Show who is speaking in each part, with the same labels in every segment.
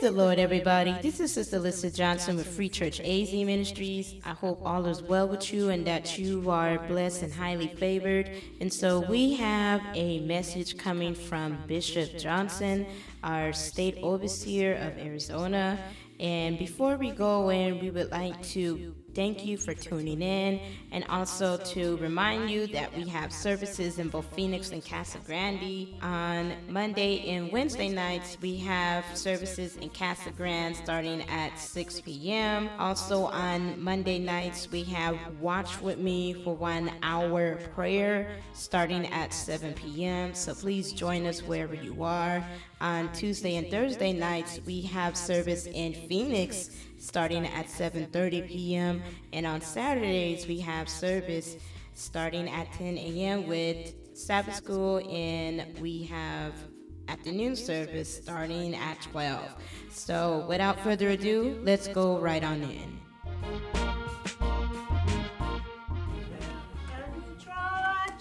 Speaker 1: the Lord, everybody. This is Sister Lisa Johnson with Free Church AZ Ministries. I hope all is well with you and that you are blessed and highly favored. And so we have a message coming from Bishop Johnson, our state overseer of Arizona. And before we go in, we would like to Thank you for tuning in, and also to remind you that we have services in both Phoenix and Casa Grande. On Monday and Wednesday nights, we have services in Casa Grande starting at 6 p.m. Also on Monday nights, we have Watch With Me for one hour prayer starting at 7 p.m. So please join us wherever you are. On Tuesday and Thursday nights, we have service in Phoenix starting at 7:30 p.m. And on Saturdays, we have service starting at 10 a.m. with Sabbath School, and we have afternoon service starting at 12. So, without further ado, let's go right on in.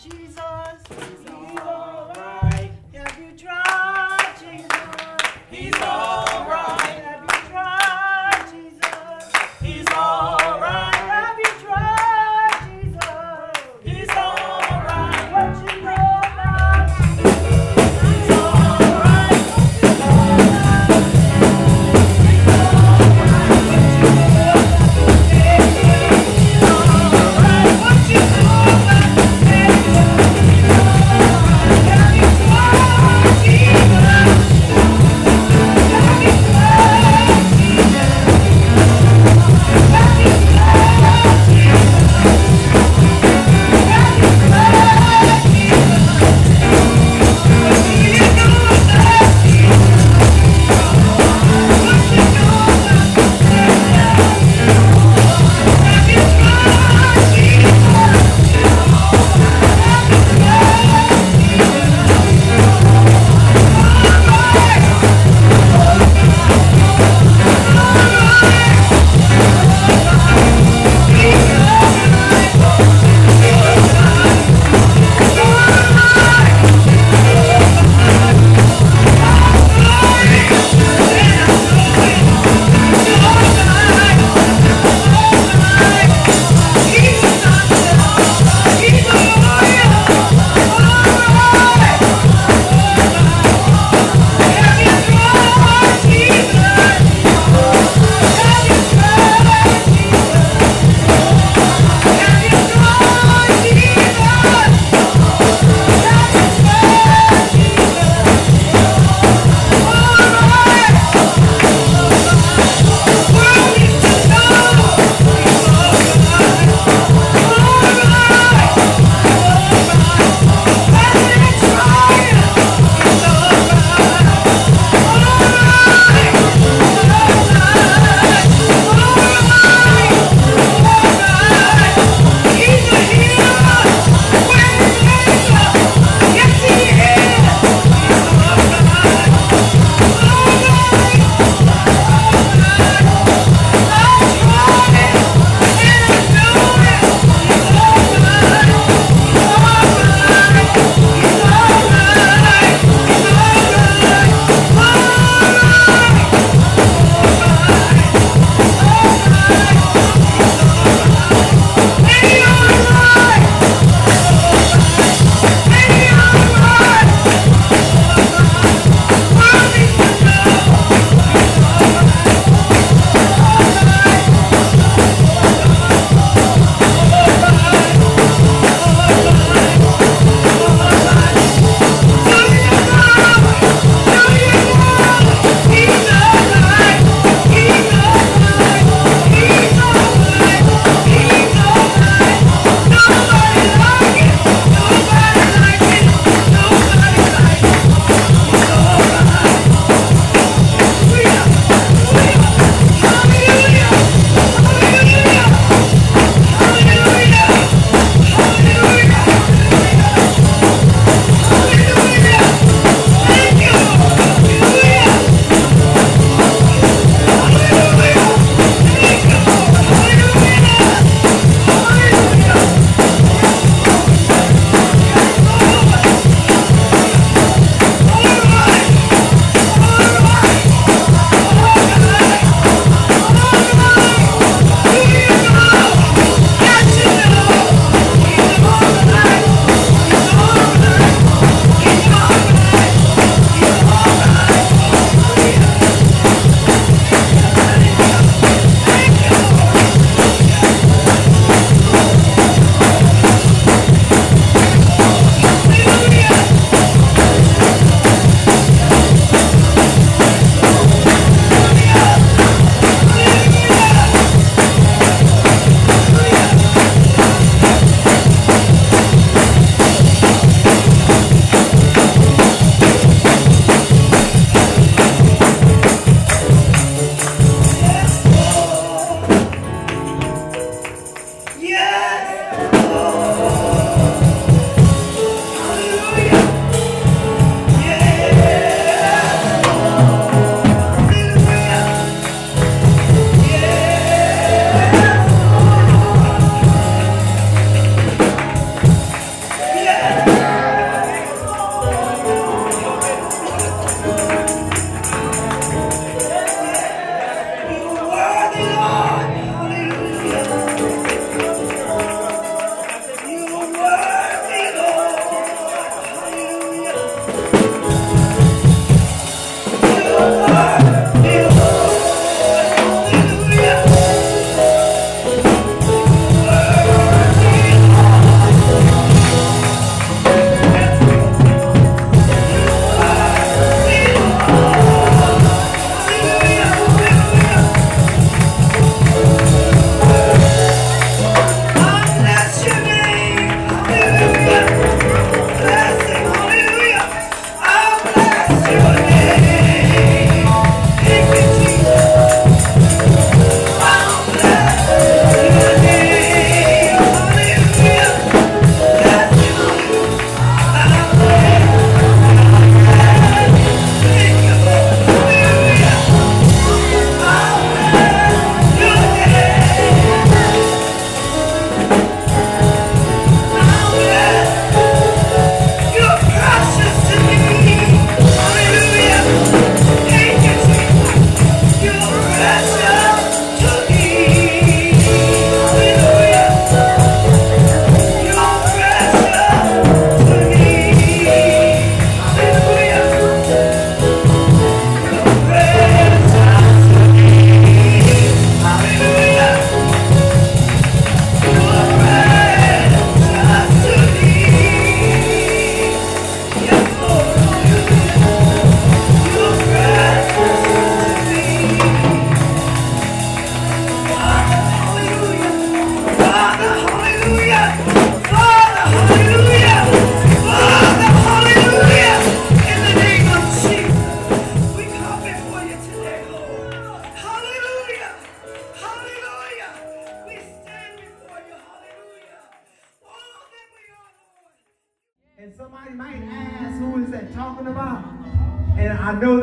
Speaker 2: Jesus. He's all right. Have you tried Jesus? He's all right.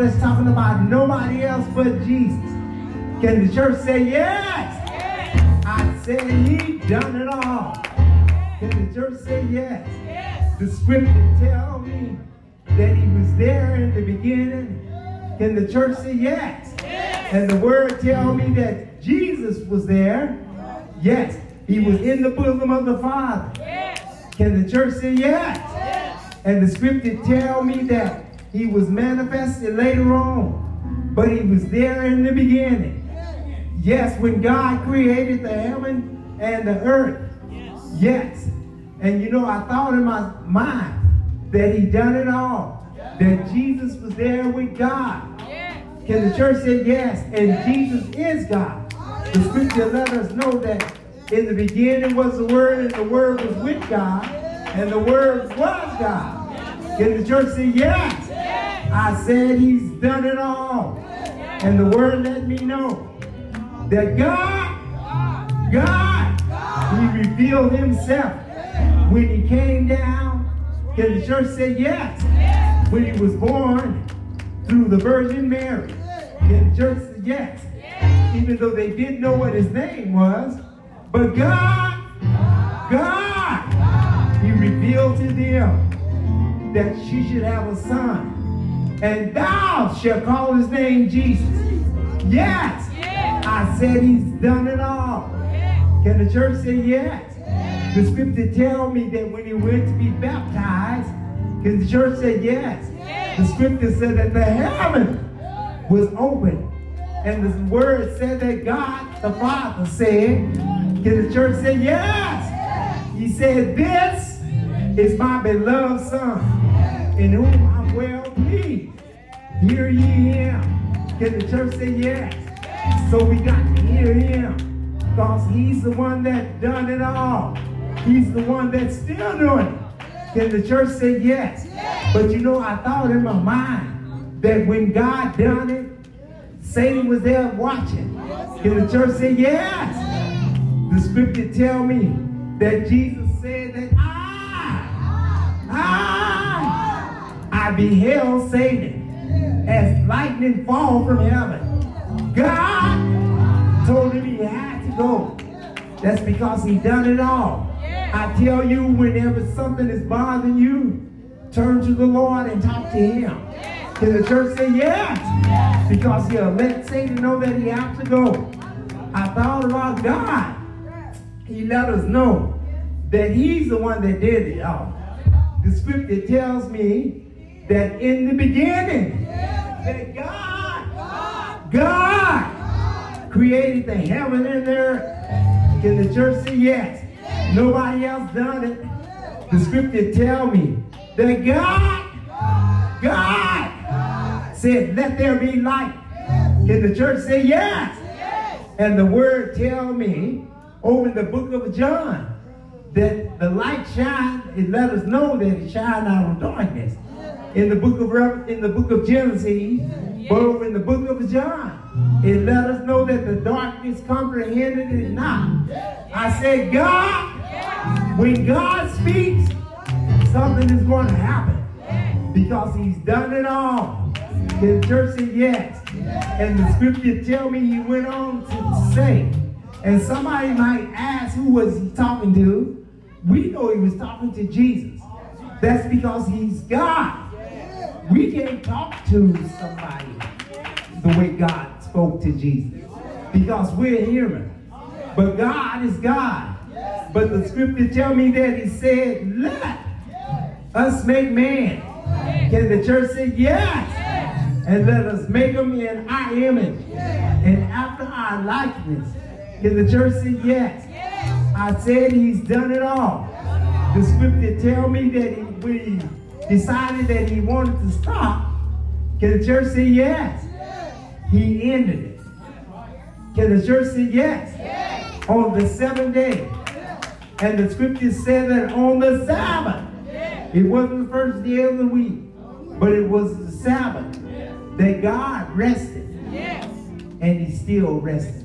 Speaker 2: That's talking about nobody else but Jesus. Can the church say yes? yes. I said he done it all. Can the church say yes? yes. The scripture tell me that he was there in the beginning. Can the church say yes? yes. And the word tell me that Jesus was there. Yes. He was in the bosom of the Father. Yes. Can the church say yes? And the scripture tell me that he was manifested later on, but he was there in the beginning. Yes, when God created the heaven and the earth. Yes. yes. And you know, I thought in my mind that he done it all. That Jesus was there with God. Can the church say yes? And Jesus is God. The scripture let us know that in the beginning was the Word, and the Word was with God, and the Word was God. Can the church say yes? I said he's done it all. And the Word let me know that God, God, he revealed himself when he came down. Can the church say yes? When he was born through the Virgin Mary. Can the church say yes? Even though they didn't know what his name was, but God, God, He revealed to them that she should have a son. And thou shalt call his name Jesus. Yes. I said he's done it all. Can the church say yes? The scripture tell me that when he went to be baptized, can the church say yes? The scripture said that the heaven was open. And the word said that God, the Father, said, can the church say yes? He said, This is my beloved Son, in whom well pleased. Hear ye him. Can the church say yes? So we got to hear him. Because he's the one that done it all. He's the one that's still doing it. Can the church say yes? But you know, I thought in my mind that when God done it, Satan was there watching. Can the church say yes? The scripture tell me that Jesus said that I, I, I beheld Satan as lightning fall from heaven. God told him he had to go. That's because he done it all. I tell you, whenever something is bothering you, turn to the Lord and talk to him. Can the church say yes? Because he'll let Satan know that he has to go. I thought about God he let us know that he's the one that did it all. The scripture tells me that in the beginning, that God, God created the heaven and earth. Can the church say yes? Nobody else done it. The scripture tell me that God, God said, let there be light. Can the church say yes? And the word tell me over in the book of John that the light shine, it let us know that it shine out of darkness. In the book of in the book of Genesis, but over in the book of John, it let us know that the darkness comprehended it not. I said, God, when God speaks, something is going to happen because he's done it all. The church said yes. And the scripture tell me he went on to say, and somebody might ask, who was he talking to? We know he was talking to Jesus. That's because he's God. We can't talk to somebody the way God spoke to Jesus because we're human. But God is God. But the scripture tell me that he said, let us make man. Can the church say yes? And let us make them in our image and after our likeness. Can the church say yes? I said he's done it all. The scripture tell me that he, he decided that he wanted to stop, can the church say yes? yes? He ended it. Can the church say yes? yes? On the seventh day. And the scripture said that on the Sabbath, it wasn't the first day of the week, but it was the Sabbath that God rested. And he still rested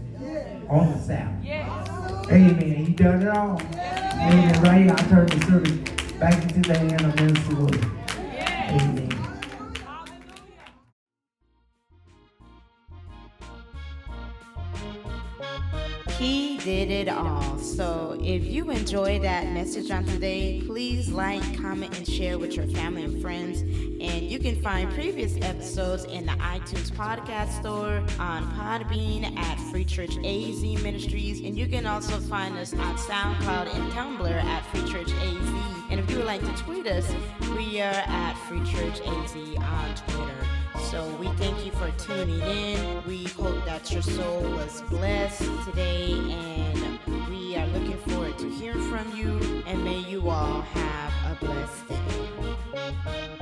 Speaker 2: on the Sabbath. Yes. Amen. He done it all. Yes. Amen. Right here, I turn the service into the hand of Williams. Amen.
Speaker 1: He did it all. So if you enjoyed that message on today, please like, comment, and share with your family and friends. And you can find previous episodes in the iTunes podcast store, on Podbean, at Free Church AZ Ministries, and you can also find us on SoundCloud and Tumblr at Free Church AZ. And if you would like to tweet us, we are at Free Church AZ on Twitter. So we thank you for tuning in. We hope that your soul was blessed today, and we are looking forward to hearing from you. And may you all have a blessed day.